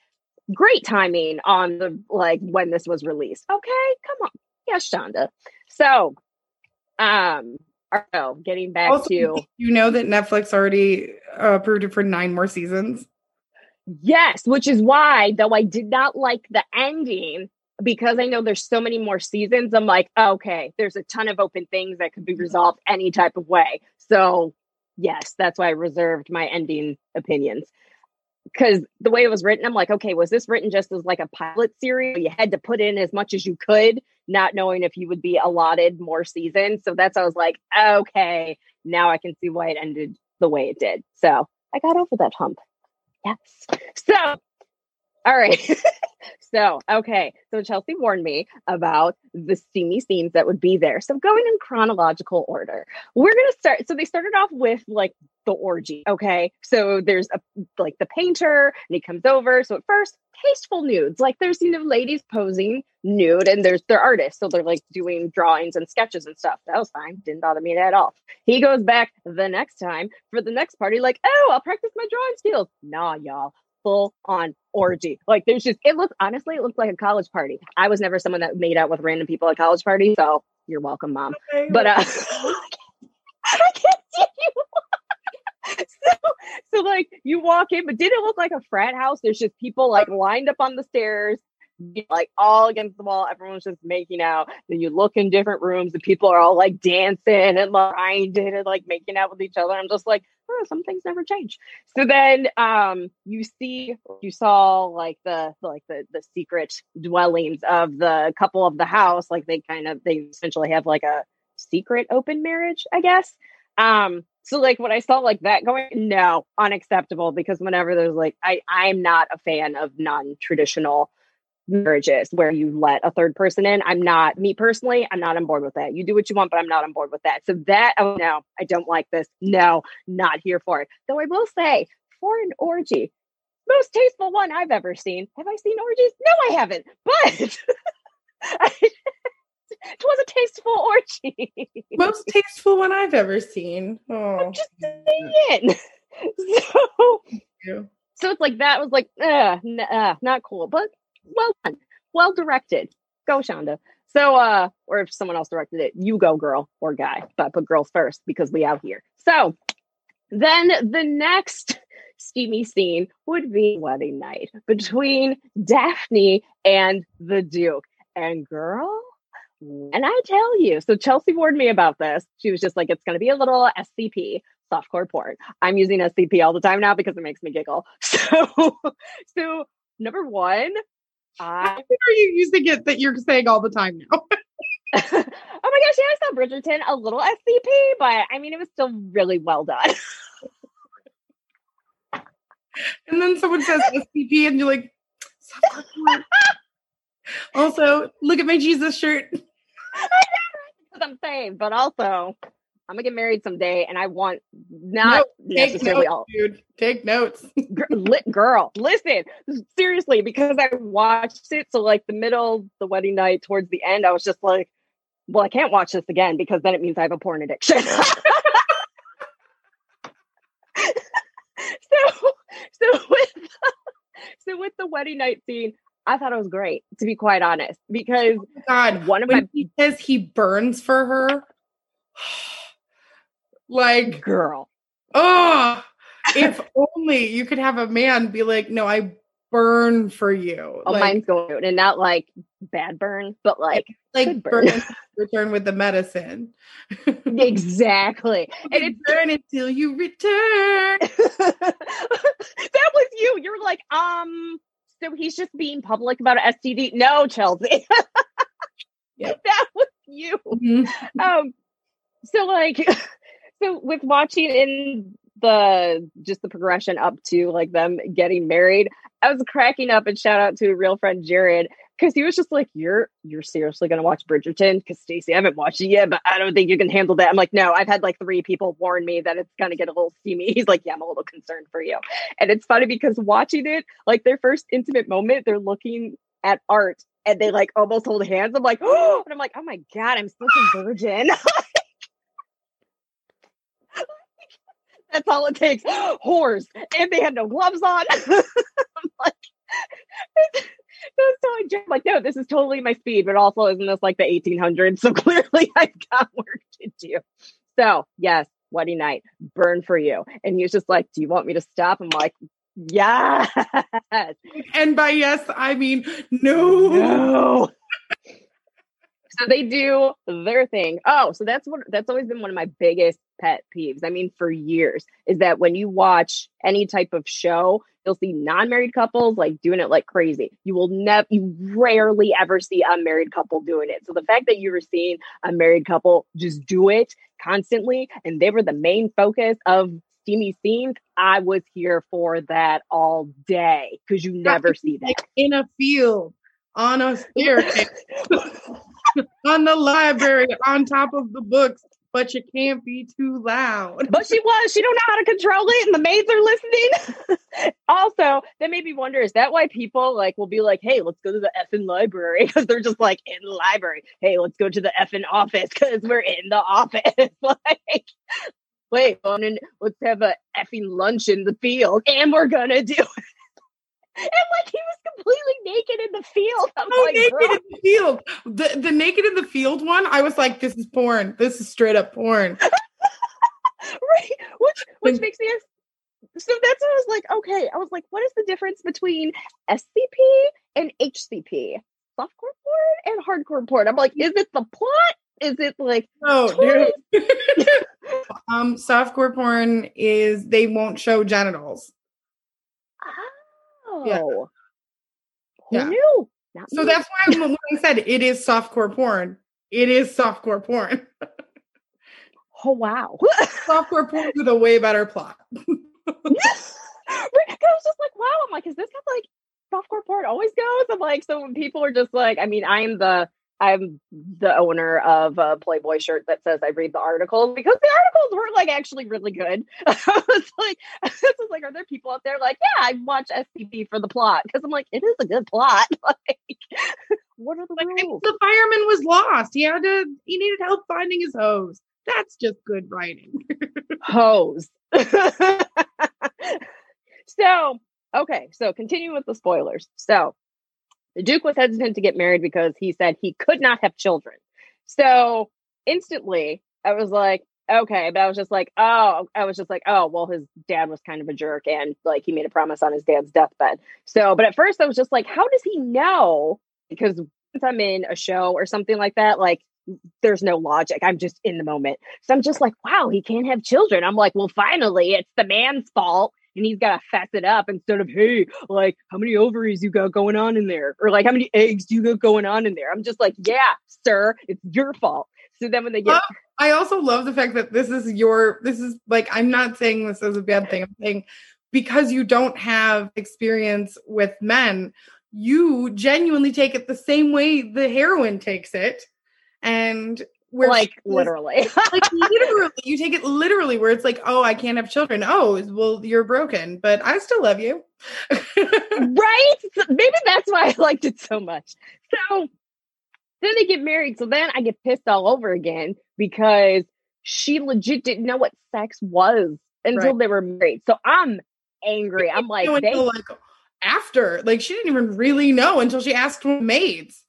great timing on the like when this was released. Okay, come on. Yes, Shonda. So um oh, getting back also, to you know that Netflix already uh, approved it for nine more seasons. Yes, which is why, though I did not like the ending, because I know there's so many more seasons, I'm like, okay, there's a ton of open things that could be resolved any type of way. So, yes, that's why I reserved my ending opinions. Because the way it was written, I'm like, okay, was this written just as like a pilot series? You had to put in as much as you could, not knowing if you would be allotted more seasons. So that's I was like, okay, now I can see why it ended the way it did. So I got over that hump. Yes. So, all right. so, okay. So Chelsea warned me about the steamy scenes that would be there. So, going in chronological order, we're going to start. So, they started off with like the orgy. Okay. So, there's a like the painter and he comes over. So, at first, tasteful nudes. Like, there's, you know, ladies posing nude and there's they're artists. So, they're like doing drawings and sketches and stuff. That was fine. Didn't bother me at all. He goes back the next time for the next party, like, oh, I'll practice my drawing skills. Nah, y'all. Full on orgy. Like there's just it looks honestly, it looks like a college party. I was never someone that made out with random people at college parties, so You're welcome, mom. Okay. But uh, I can't see you. so, so like you walk in, but did it look like a frat house? There's just people like lined up on the stairs, like all against the wall. Everyone's just making out. Then you look in different rooms, and people are all like dancing and grinding and like making out with each other. I'm just like, oh, some things never change. So then um you see you saw like the like the the secret dwellings of the couple of the house. Like they kind of they essentially have like a secret open marriage, I guess. Um, so like when I saw like that going, no, unacceptable because whenever there's like I I'm not a fan of non-traditional marriages where you let a third person in. I'm not me personally, I'm not on board with that. You do what you want, but I'm not on board with that. So that oh no, I don't like this. No, not here for it. Though I will say, for an orgy, most tasteful one I've ever seen. Have I seen orgies? No, I haven't. But I, it was a tasteful orgy. Most tasteful one I've ever seen. Oh, I'm just saying. So, so it's like that was like, uh, n- uh, not cool, but well done, well directed. Go, Shonda. So, uh, or if someone else directed it, you go, girl or guy, but put girls first because we out here. So, then the next steamy scene would be wedding night between Daphne and the Duke. And girl, and I tell you, so Chelsea warned me about this. She was just like, it's going to be a little SCP, softcore porn. I'm using SCP all the time now because it makes me giggle. So, so number one, I Why are you using it that you're saying all the time now? oh my gosh, yeah, I saw Bridgerton a little SCP, but I mean, it was still really well done. And then someone says SCP, and you're like, also, look at my Jesus shirt. I know, because I'm saved, but also I'm gonna get married someday, and I want not Take necessarily notes, all dude. Take notes. Girl. Listen, seriously, because I watched it, so like the middle, the wedding night, towards the end, I was just like, well, I can't watch this again because then it means I have a porn addiction. so, so with so with the wedding night scene, I thought it was great, to be quite honest, because oh God, one of when my he says he burns for her, like, girl. oh, if only you could have a man be like, no, I burn for you. Oh, like, mine's going, and not like bad burn, but like like burn. burn. return with the medicine. exactly. And it's burn until you return. that was you. You're like, um, so he's just being public about STD. No, Chelsea. Yep. that was you. Mhm. Um, so like, so with watching in the just the progression up to like them getting married, I was cracking up and shout out to a real friend Jared because he was just like, "You're you're seriously gonna watch Bridgerton?" Because Stacey, I haven't watched it yet, but I don't think you can handle that. I'm like, no, I've had like three people warn me that it's gonna get a little steamy. He's like, yeah, I'm a little concerned for you. And it's funny because watching it, like their first intimate moment, they're looking at art and they like almost hold hands. I'm like, oh, and I'm like, oh my god, I'm such a virgin. That's all it takes. Whores. And they had no gloves on. I'm like, so I just like, no, this is totally my speed, but also isn't this like the 1800s? So clearly I've got work to do. So yes, wedding night, burn for you. And he was just like, do you want me to stop? I'm like, yes. And by yes, I mean no. No. So they do their thing. Oh, so that's what that's always been one of my biggest pet peeves. I mean, for years, is that when you watch any type of show, you'll see non-married couples like doing it like crazy. You will never you rarely ever see a married couple doing it. So the fact that you were seeing a married couple just do it constantly and they were the main focus of steamy scenes, I was here for that all day because you never see that. Like in a field, on a staircase, on the library, on top of the books, but you can't be too loud. But she was. She don't know how to control it, and the maids are listening. also, that made me wonder: is that why people like will be like, "Hey, let's go to the effing library" because they're just like in the library. Hey, let's go to the effing office because we're in the office. like, wait, on and let's have a effing lunch in the field, and we're gonna do. And like he was completely naked in the field. I'm Oh, like, naked bro, in the field. The the naked in the field one, I was like, this is porn. This is straight up porn. right? Which which makes me so that's what I was like, okay. I was like, what is the difference between SCP and HCP? Softcore porn and hardcore porn. I'm like, is it the plot? Is it like Oh, Toys? dude. um, softcore porn is they won't show genitals. Oh Yeah. who Yeah. knew? Not So me. that's why when I said it is softcore porn, it is softcore porn. oh wow. softcore porn with a way better plot. 'cause I was just like, wow. I'm like, is this how like softcore porn always goes? I'm like, so when people are just like, I mean, I'm the I'm the owner of a Playboy shirt that says I read the articles because the articles were like actually really good. I was like, I was like, are there people out there like, yeah, I watch SCP for the plot because I'm like, it is a good plot. like, what are the Like rules? the fireman was lost. He had to he needed help finding his hose. That's just good writing. hose. so, okay, so continue with the spoilers. So, the Duke was hesitant to get married because he said he could not have children. So, instantly, I was like, okay, but I was just like, oh, I was just like, oh, well, his dad was kind of a jerk and like he made a promise on his dad's deathbed. So, but at first, I was just like, how does he know? Because once I'm in a show or something like that, like, there's no logic. I'm just in the moment. So I'm just like, wow, he can't have children. I'm like, well, finally, it's the man's fault. And he's got to fess it up instead of, hey, like, how many ovaries you got going on in there? Or like, how many eggs do you got going on in there? I'm just like, yeah, sir, it's your fault. So then when they get, I also love the fact that this is your this is like I'm not saying this is a bad thing. I'm saying because you don't have experience with men, you genuinely take it the same way the heroine takes it. And where like, literally. like literally you take it literally where it's like, oh, I can't have children. Oh, well, you're broken, but I still love you. right? Maybe that's why I liked it so much. So then they get married. So then I get pissed all over again because she legit didn't know what sex was until Right. they were married. So I'm angry. I'm like, they, like after, like she didn't even really know until she asked maids.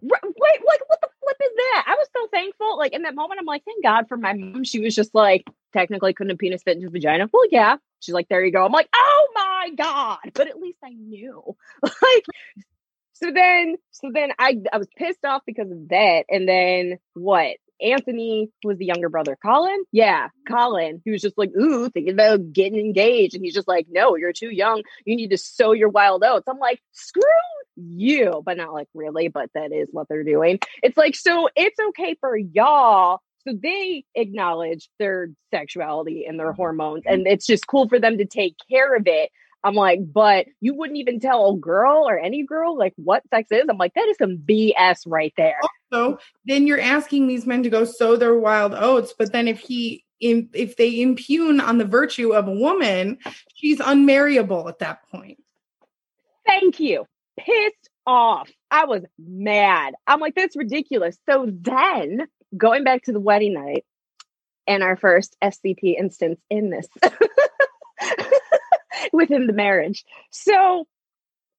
Wait, like what the flip is that? I was so thankful. Like in that moment, I'm like, thank God for my mom. She was just like, technically, couldn't a penis fit into vagina? Well, yeah. She's like, there you go. I'm like, oh my God. But at least I knew. like, so then, so then I I was pissed off because of that. And then what? Anthony was the younger brother. Colin? Yeah, Colin. He was just like, ooh, thinking about getting engaged. And he's just like, no, you're too young. You need to sow your wild oats. I'm like, screw you, but not like really, but that is what they're doing. It's like, so it's okay for y'all. So they acknowledge their sexuality and their mm-hmm. hormones, and it's just cool for them to take care of it. I'm like, but you wouldn't even tell a girl or any girl like what sex is. I'm like, that is some BS right there. So then you're asking these men to go sow their wild oats, but then if he im- if they impugn on the virtue of a woman, she's unmarriable at that point. Thank you. Pissed off. I was mad. I'm like, that's ridiculous. So then going back to the wedding night and our first SCP instance in this within the marriage. So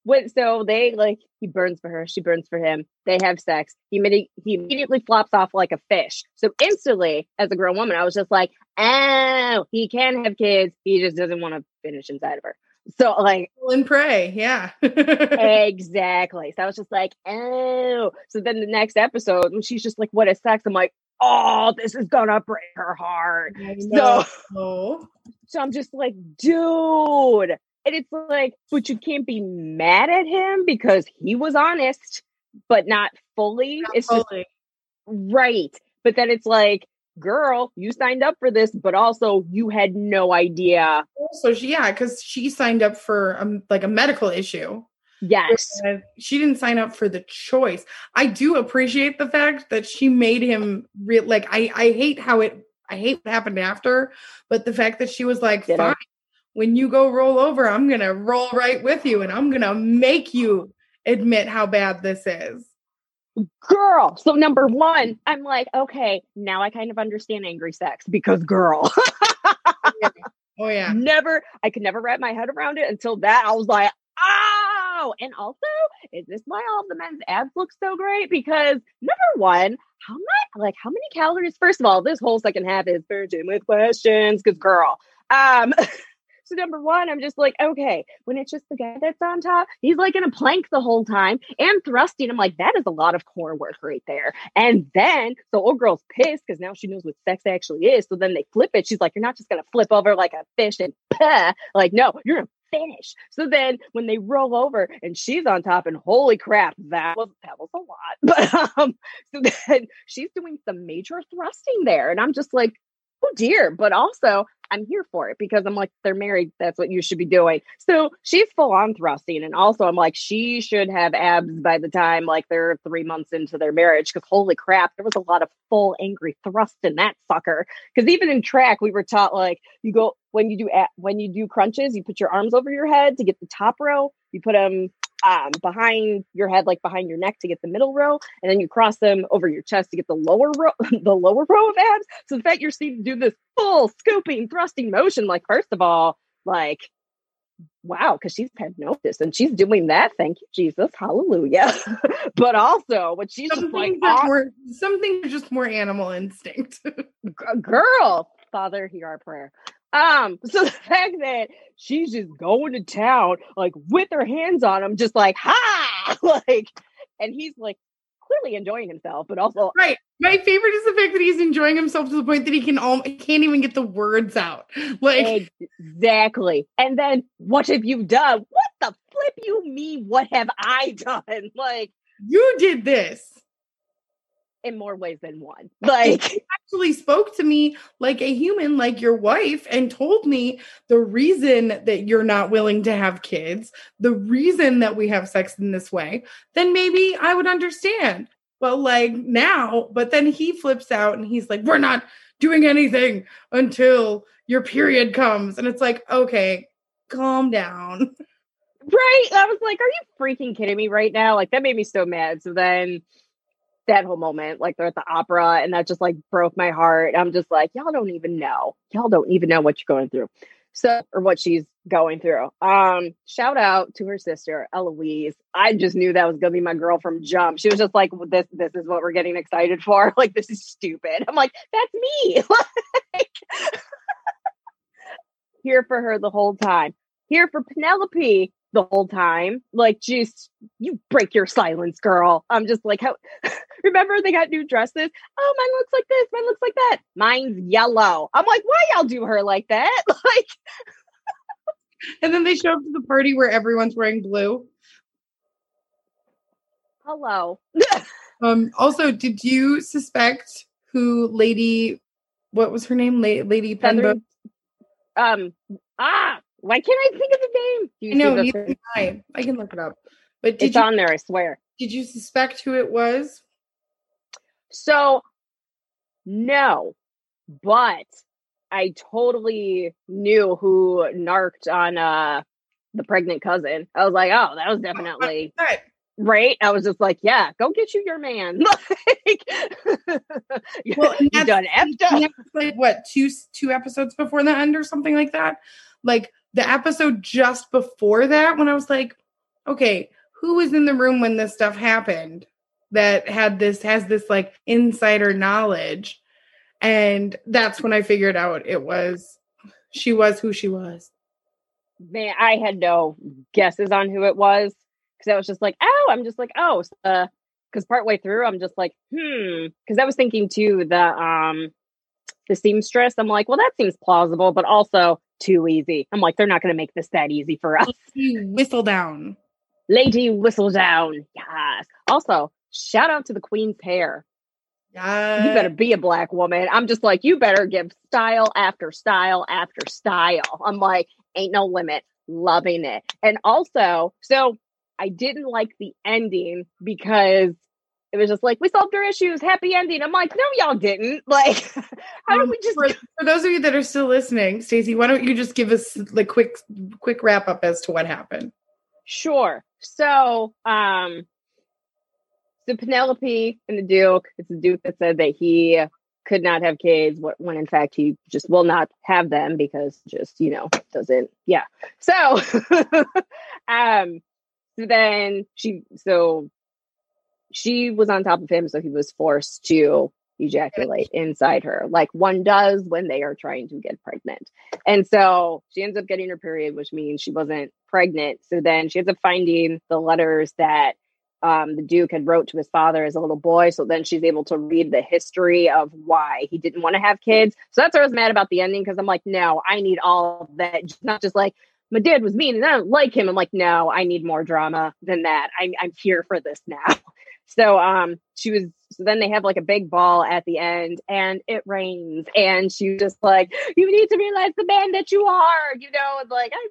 when so they like he burns for her, she burns for him. They have sex. He immedi- he immediately flops off like a fish. So instantly, as a grown woman, I was just like, oh, he can have kids. He just doesn't want to finish inside of her. So like and pray, yeah. exactly. So I was just like, oh. So then the next episode, when she's just like, what is sex? I'm like, oh, this is gonna break her heart. So so I'm just like, dude. And it's like, but you can't be mad at him because he was honest, but not fully. It's just Fully. right. But then it's like, girl, you signed up for this, but also you had no idea. So she, yeah, because she signed up for um, like a medical issue. Yes. She didn't sign up for the choice. I do appreciate the fact that she made him real. Like I, I hate how it. I hate what happened after, but the fact that she was like. "Fine, when you go roll over, I'm gonna roll right with you, and I'm gonna make you admit how bad this is." Girl. So number one, I'm like, okay, now I kind of understand angry sex because girl. Oh yeah, never, I could never wrap my head around it until that. I was like, oh, and also, is this why all the men's abs look so great? Because number one, how much, like, how many calories? First of all, this whole second half is virgin with questions, because girl. Um, so number one, I'm just like, okay, when it's just the guy that's on top, he's like in a plank the whole time and thrusting. I'm like, that is a lot of core work right there. And then, the old girl's pissed because now she knows what sex actually is. So then they flip it. She's like, you're not just gonna flip over like a fish and pah. like, no, you're gonna finish. So then when they roll over and she's on top, and holy crap, that was that was a lot. But um, so then she's doing some major thrusting there, and I'm just like, oh dear. But also, I'm here for it because I'm like, they're married. That's what you should be doing. So she's full on thrusting. And also, I'm like, she should have abs by the time like they're three months into their marriage. Because holy crap, there was a lot of full angry thrust in that sucker. Because even in track, we were taught like, you go when you do when you do crunches, you put your arms over your head to get the top row. You put them um, behind your head, like behind your neck, to get the middle row, and then you cross them over your chest to get the lower row, the lower row of abs. So the fact you're seeing do this full scooping, thrusting motion, like first of all, like wow, because she's had notice and she's doing that. Thank you, Jesus, hallelujah. but also, what she's just like, things "Ah, more, some things are just more animal instinct. girl, Father, hear our prayer. Um, so the fact that she's just going to town, like with her hands on him, just like, ha, like, and he's like clearly enjoying himself, but also, right. My favorite is the fact that he's enjoying himself to the point that he can all can't even get the words out. Like exactly. And then, what have you done? What the flip you mean? What have I done? Like, you did this. In more ways than one. Like, actually spoke to me like a human, like your wife, and told me the reason that you're not willing to have kids, the reason that we have sex in this way, then maybe I would understand. But like now, but then he flips out and he's like, We're not doing anything until your period comes. And it's like, okay, calm down. Right? I was like, are you freaking kidding me right now? Like that made me so mad. So then that whole moment, like they're at the opera, and that just like broke my heart. I'm just like, y'all don't even know. Y'all don't even know what you're going through. So or what she's going through. Um, shout out to her sister, Eloise. I just knew that was gonna be my girl from jump. She was just like, This this is what we're getting excited for. Like, this is stupid. I'm like, that's me. here for her the whole time. Here for Penelope the whole time. Like, just you break your silence, girl. I'm just like, how remember they got new dresses? Oh, mine looks like this, mine looks like that. Mine's yellow. I'm like, why y'all do her like that? Like, And then they show up to the party where everyone's wearing blue. hello. Um, also, did you suspect who Lady, what was her name? La- Lady? Feather- um, ah, why can't I think of the name? Do you I know, neither can I. I can look it up. But did it's you on there, I swear. did you suspect who it was? So, no, but I totally knew who narked on uh the pregnant cousin. I was like, oh, that was definitely Right. right. I was just like, yeah, go get you your man. like, Well, and that's- done effed up. like what two two episodes before the end or something like that. Like the episode just before that, when I was like, okay, who was in the room when this stuff happened that had this has this like insider knowledge, and that's when I figured out it was she was who she was. Man, I had no guesses on who it was because I was just like, oh, I'm just like, oh, because partway through, I'm just like, hmm, because I was thinking too the um the seamstress. I'm like, well, that seems plausible, but also too easy. I'm like, they're not going to make this that easy for us. Whistledown. Lady Whistledown, yes. Also, shout out to the queen's hair. Yeah, You better be a black woman. I'm just like, you better give style after style after style. I'm like, ain't no limit. Loving it. And also, so I didn't like the ending because it was just like, we solved our issues, happy ending. I'm like, no, y'all didn't. Like, how Um, do we just for, for those of you that are still listening, Stacey, why don't you just give us the quick quick wrap up as to what happened? Sure. So, um, so Penelope and the Duke, it's the Duke that said that he could not have kids wh- when in fact he just will not have them because just you know doesn't yeah so um so then she so she was on top of him so he was forced to ejaculate inside her like one does when they are trying to get pregnant and so she ends up getting her period which means she wasn't pregnant so then she ends up finding the letters that um, the Duke had wrote to his father as a little boy. So then she's able to read the history of why he didn't want to have kids. So that's why I was mad about the ending because I'm like, no, I need all that. Just not just like my dad was mean and I don't like him. I'm like, no, I need more drama than that. I'm I'm here for this now. So um she was so then they have like a big ball at the end and it rains and she just like, You need to realize the man that you are, you know, and like I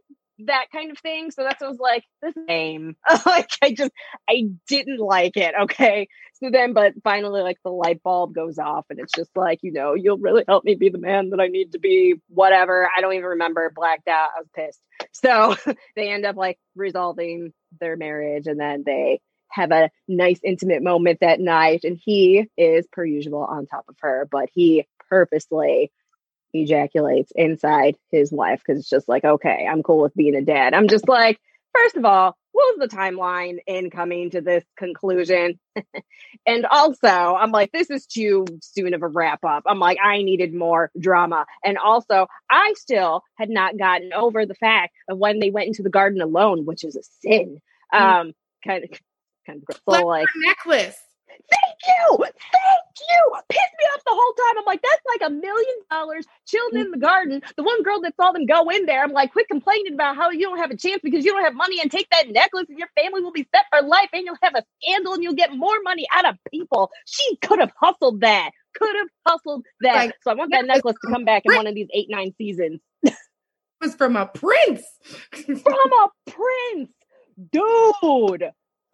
that kind of thing. So that's what I was like, this name. like I just I didn't like it. Okay. So then but finally like the light bulb goes off and it's just like, you know, you'll really help me be the man that I need to be, whatever. I don't even remember, blacked out. I was pissed. So they end up like resolving their marriage and then they have a nice intimate moment that night and he is per usual on top of her, but he purposely ejaculates inside his wife because it's just like, okay, I'm cool with being a dad. I'm just like, first of all, what was the timeline in coming to this conclusion? and also, I'm like, this is too soon of a wrap up. I'm like, I needed more drama. And also, I still had not gotten over the fact of when they went into the garden alone, which is a sin. Um, kind of, kind of Like so like, necklace. thank you, thank you. Pissed me off the whole time. I'm like, that's like a million dollars chilling mm. in the garden. The one girl that saw them go in there, I'm like, quit complaining about how you don't have a chance because you don't have money and take that necklace and your family will be set for life and you'll have a scandal and you'll get more money out of people. She could have hustled that. Could have hustled that. Like, so I want that necklace to come back in one of these eight, nine seasons. It was from a prince. From a prince. Dude.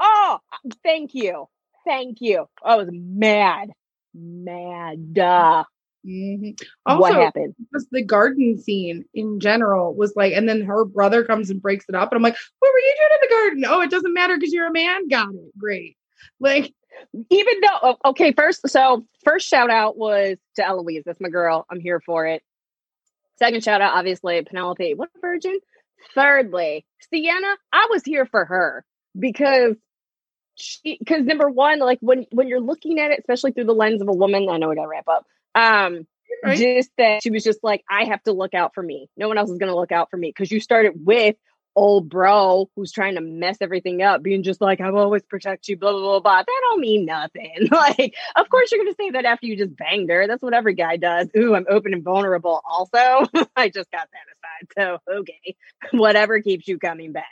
Oh, thank you. Thank you. I was mad. Mad. Uh, Mhm. what happened? just the garden scene in general was like, and then her brother comes and breaks it up, and I'm like, what were you doing in the garden? Oh, it doesn't matter because you're a man. Got it. Great. Like, Even though, okay, first, so first shout out was to Eloise. That's my girl. I'm here for it. Second shout out, obviously, Penelope. What a virgin. Thirdly, Siena, I was here for her because because number one, like when when you're looking at it, especially through the lens of a woman, I know we gotta wrap up. Um, right? just that she was just like, I have to look out for me. No one else is gonna look out for me because you started with old bro who's trying to mess everything up, being just like, I will always protect you, blah blah blah blah. That don't mean nothing. like, of course you're gonna say that after you just banged her. That's what every guy does. Ooh, I'm open and vulnerable. Also, I just got that aside. So okay, whatever keeps you coming back.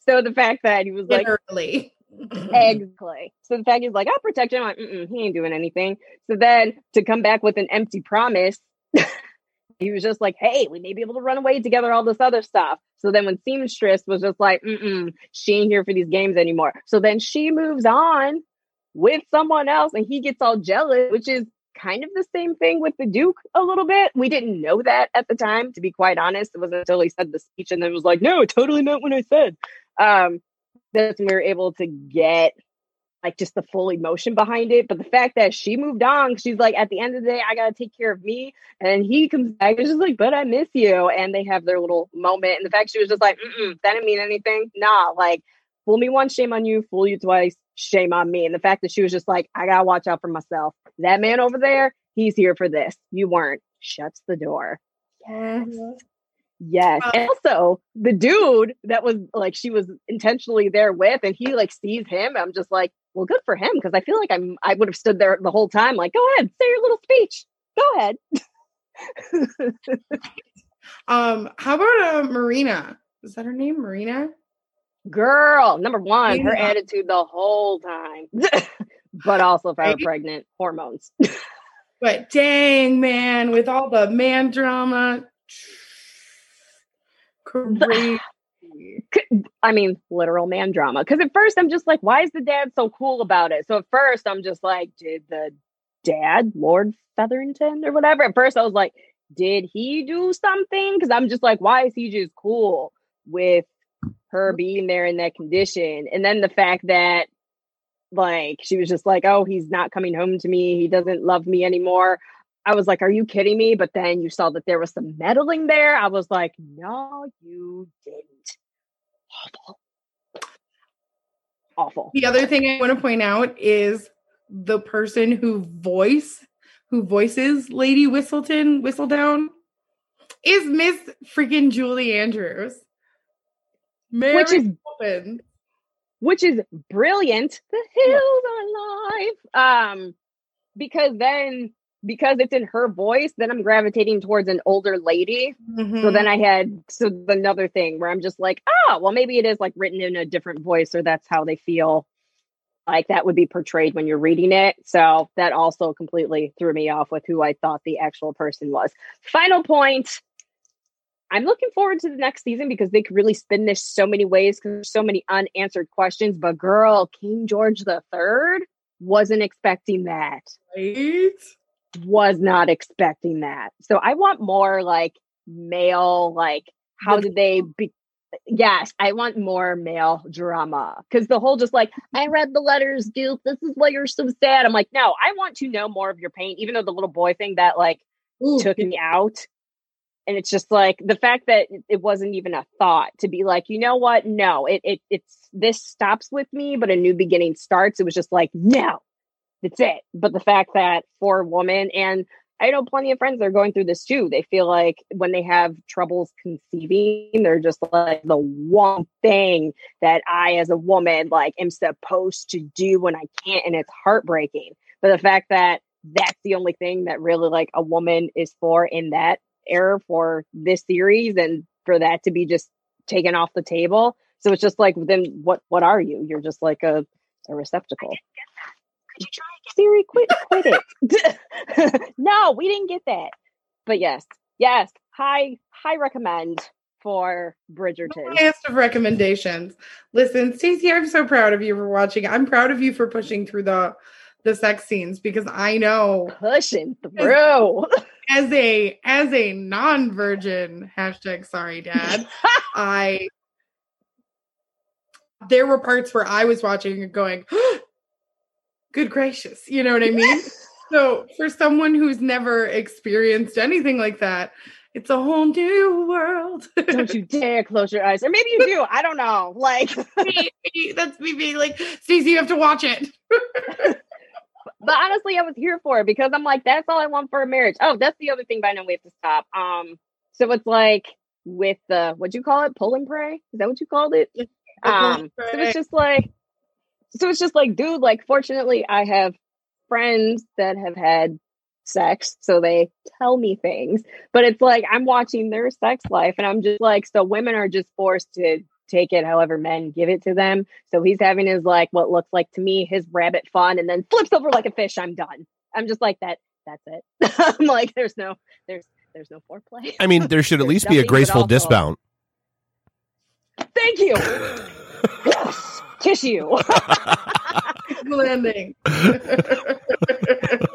So the fact that he was like, literally. Exactly. So the fact he's like, I'll protect him. I'm like, he ain't doing anything. So then to come back with an empty promise, he was just like, hey, we may be able to run away together, all this other stuff. So then when Seamstress was just like, Mm-mm, she ain't here for these games anymore. So then she moves on with someone else and he gets all jealous, which is kind of the same thing with the Duke a little bit. We didn't know that at the time, to be quite honest. It wasn't until he said the speech and then was like, no, it totally meant what I said. Um, that's when we were able to get like just the full emotion behind it. But the fact that she moved on, she's like, at the end of the day, I gotta take care of me. And he comes back and just like, but I miss you. And they have their little moment. And the fact she was just like, Mm-mm, that didn't mean anything. Nah, like fool me once, shame on you. Fool you twice, shame on me. And the fact that she was just like, I gotta watch out for myself. That man over there, he's here for this. You weren't. Shuts the door. Yes. Mm-hmm. Yes. Well- and also the dude that was like she was intentionally there with and he like sees him. I'm just like, well, good for him because I feel like I'm I would have stood there the whole time, like, go ahead, say your little speech. Go ahead. Um, how about uh, Marina? Is that her name, Marina? Girl, number one, her attitude the whole time. but also if I were pregnant, hormones. But dang, man, with all the man drama, crazy. I mean, literal man drama. Because at first I'm just like, why is the dad so cool about it? So at first I'm just like, did the dad, Lord Featherington or whatever? At first I was like, did he do something? Because I'm just like, why is he just cool with her mm-hmm. being there in that condition? And then the fact that like she was just like, oh, he's not coming home to me. He doesn't love me anymore. I was like, are you kidding me? But then you saw that there was some meddling there. I was like, no, you didn't. Awful. Awful. The other thing I want to point out is the person who voice who voices Lady Whistleton Whistledown is Miss freaking Julie Andrews. Mary Which is- which is brilliant. The hills are alive. Um, because then because it's in her voice, then I'm gravitating towards an older lady. So Mhm. then I had so another thing where I'm just like, oh, well, maybe it is like written in a different voice, or that's how they feel like that would be portrayed when you're reading it. So that also completely threw me off with who I thought the actual person was. Final point. I'm looking forward to the next season because they could really spin this so many ways because there's so many unanswered questions. But girl, King George the Third wasn't expecting that right? Was not expecting that. So I want more like male, like how did they be? Yes, I want more male drama because the whole just like I read the letters, Duke. This is why you're so sad. I'm like, no, I want to know more of your pain. Even though the little boy thing that like Ooh, took me out, and it's just like the fact that it- it wasn't even a thought to be like, you know what? No, it it it's this stops with me, but a new beginning starts. It was just like, no, that's it. But the fact that for a woman, and I know plenty of friends that are going through this too. They feel like when they have troubles conceiving, they're just like the one thing that I, as a woman, like am supposed to do when I can't, and it's heartbreaking. But the fact that that's the only thing that really like a woman is for in that era for this series, and for that to be just taken off the table. So it's just like, then what? What are you? You're just like a a receptacle. Siri, quit, quit it. no, we didn't get that. But yes, yes, high, high recommend for Bridgerton. highest of recommendations. Listen, Stacey, I'm so proud of you for watching. I'm proud of you for pushing through the the sex scenes because I know Pushing through. as a as a non-virgin hashtag sorry dad i there were parts where i was watching and going good gracious you know what i mean so for someone who's never experienced anything like that it's a whole new world Don't you dare close your eyes. Or maybe you do. I don't know. Like, that's me being like Stacey, you have to watch it but honestly, I was here for it because I'm like, that's all I want for a marriage. Oh, that's the other thing, by I know we have to stop. Um, so it's like with the what'd you call it? Pull and pray? Is that what you called it? Um, so it's just like, so it's just like, dude, like, fortunately, I have friends that have had sex, so they tell me things, but it's like, I'm watching their sex life, and I'm just like, so women are just forced to take it however men give it to them. So he's having his, like, what looks like to me, his rabbit fun, and then flips over like a fish. I'm done. I'm just like, that, that's it. I'm like, there's no, there's, there's no foreplay. I mean, there should at least be a graceful also- dismount. Thank you. yes, tissue. landing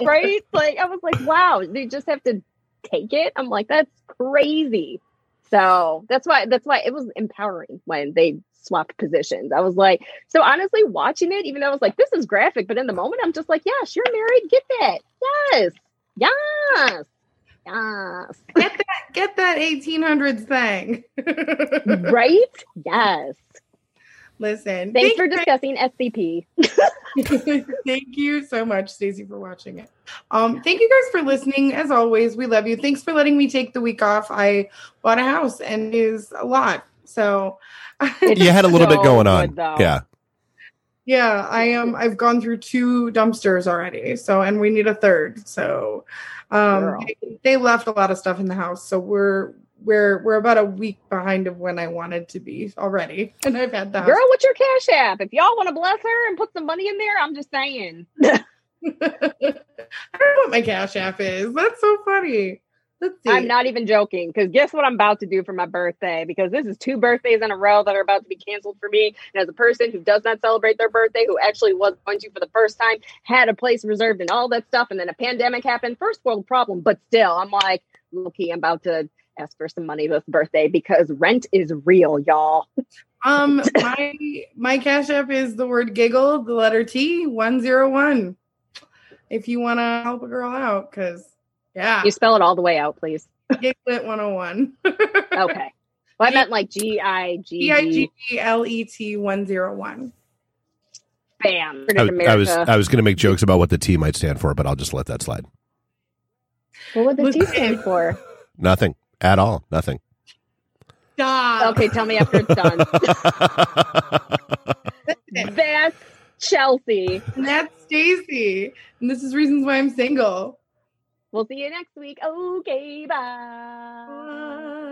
right? Like I was like, wow, they just have to take it. I'm like, that's crazy. So that's why that's why it was empowering when they swapped positions. I was like, so honestly, watching it, even though I was like, this is graphic, but in the moment, I'm just like, yes, you're married, get that. Yes. Yes. Yes. get that get that 1800s thing Right? Yes. Listen Thanks thank for discussing SCP. thank you so much, Stacey, for watching it. Um, thank you guys for listening. As always, we love you. Thanks for letting me take the week off. I bought a house and it is a lot. So You had a little bit going on. good. Yeah. yeah, I am I've gone through two dumpsters already. So and we need a third. So um they, they left a lot of stuff in the house. So we're we're we're about a week behind of when I wanted to be already. And I've had that. Girl, what's your cash app? If y'all want to bless her and put some money in there, I'm just saying. I don't know what my cash app is. That's so funny. Let's see. I'm not even joking because guess what I'm about to do for my birthday? Because this is two birthdays in a row that are about to be canceled for me. And as a person who does not celebrate their birthday, who actually was going to for the first time, had a place reserved and all that stuff, and then a pandemic happened, first world problem. But still, I'm like, lowkey, I'm about to ask for some money this birthday because rent is real, y'all. Um, my my cash app is the word giggle, the letter T, one zero one. If you want to help a girl out, because Yeah. You spell it all the way out, please. Giglet 101. Okay. Well, I meant like G I G G I G. G E L E T 101. Bam. I, I was I was going to make jokes about what the T might stand for, but I'll just let that slide. what would the T stand for? Nothing at all. Nothing. Stop. Okay, tell me after it's done. That's Chelsea. And that's Stacy. And this is reasons why I'm single. We'll see you next week. Okay, bye.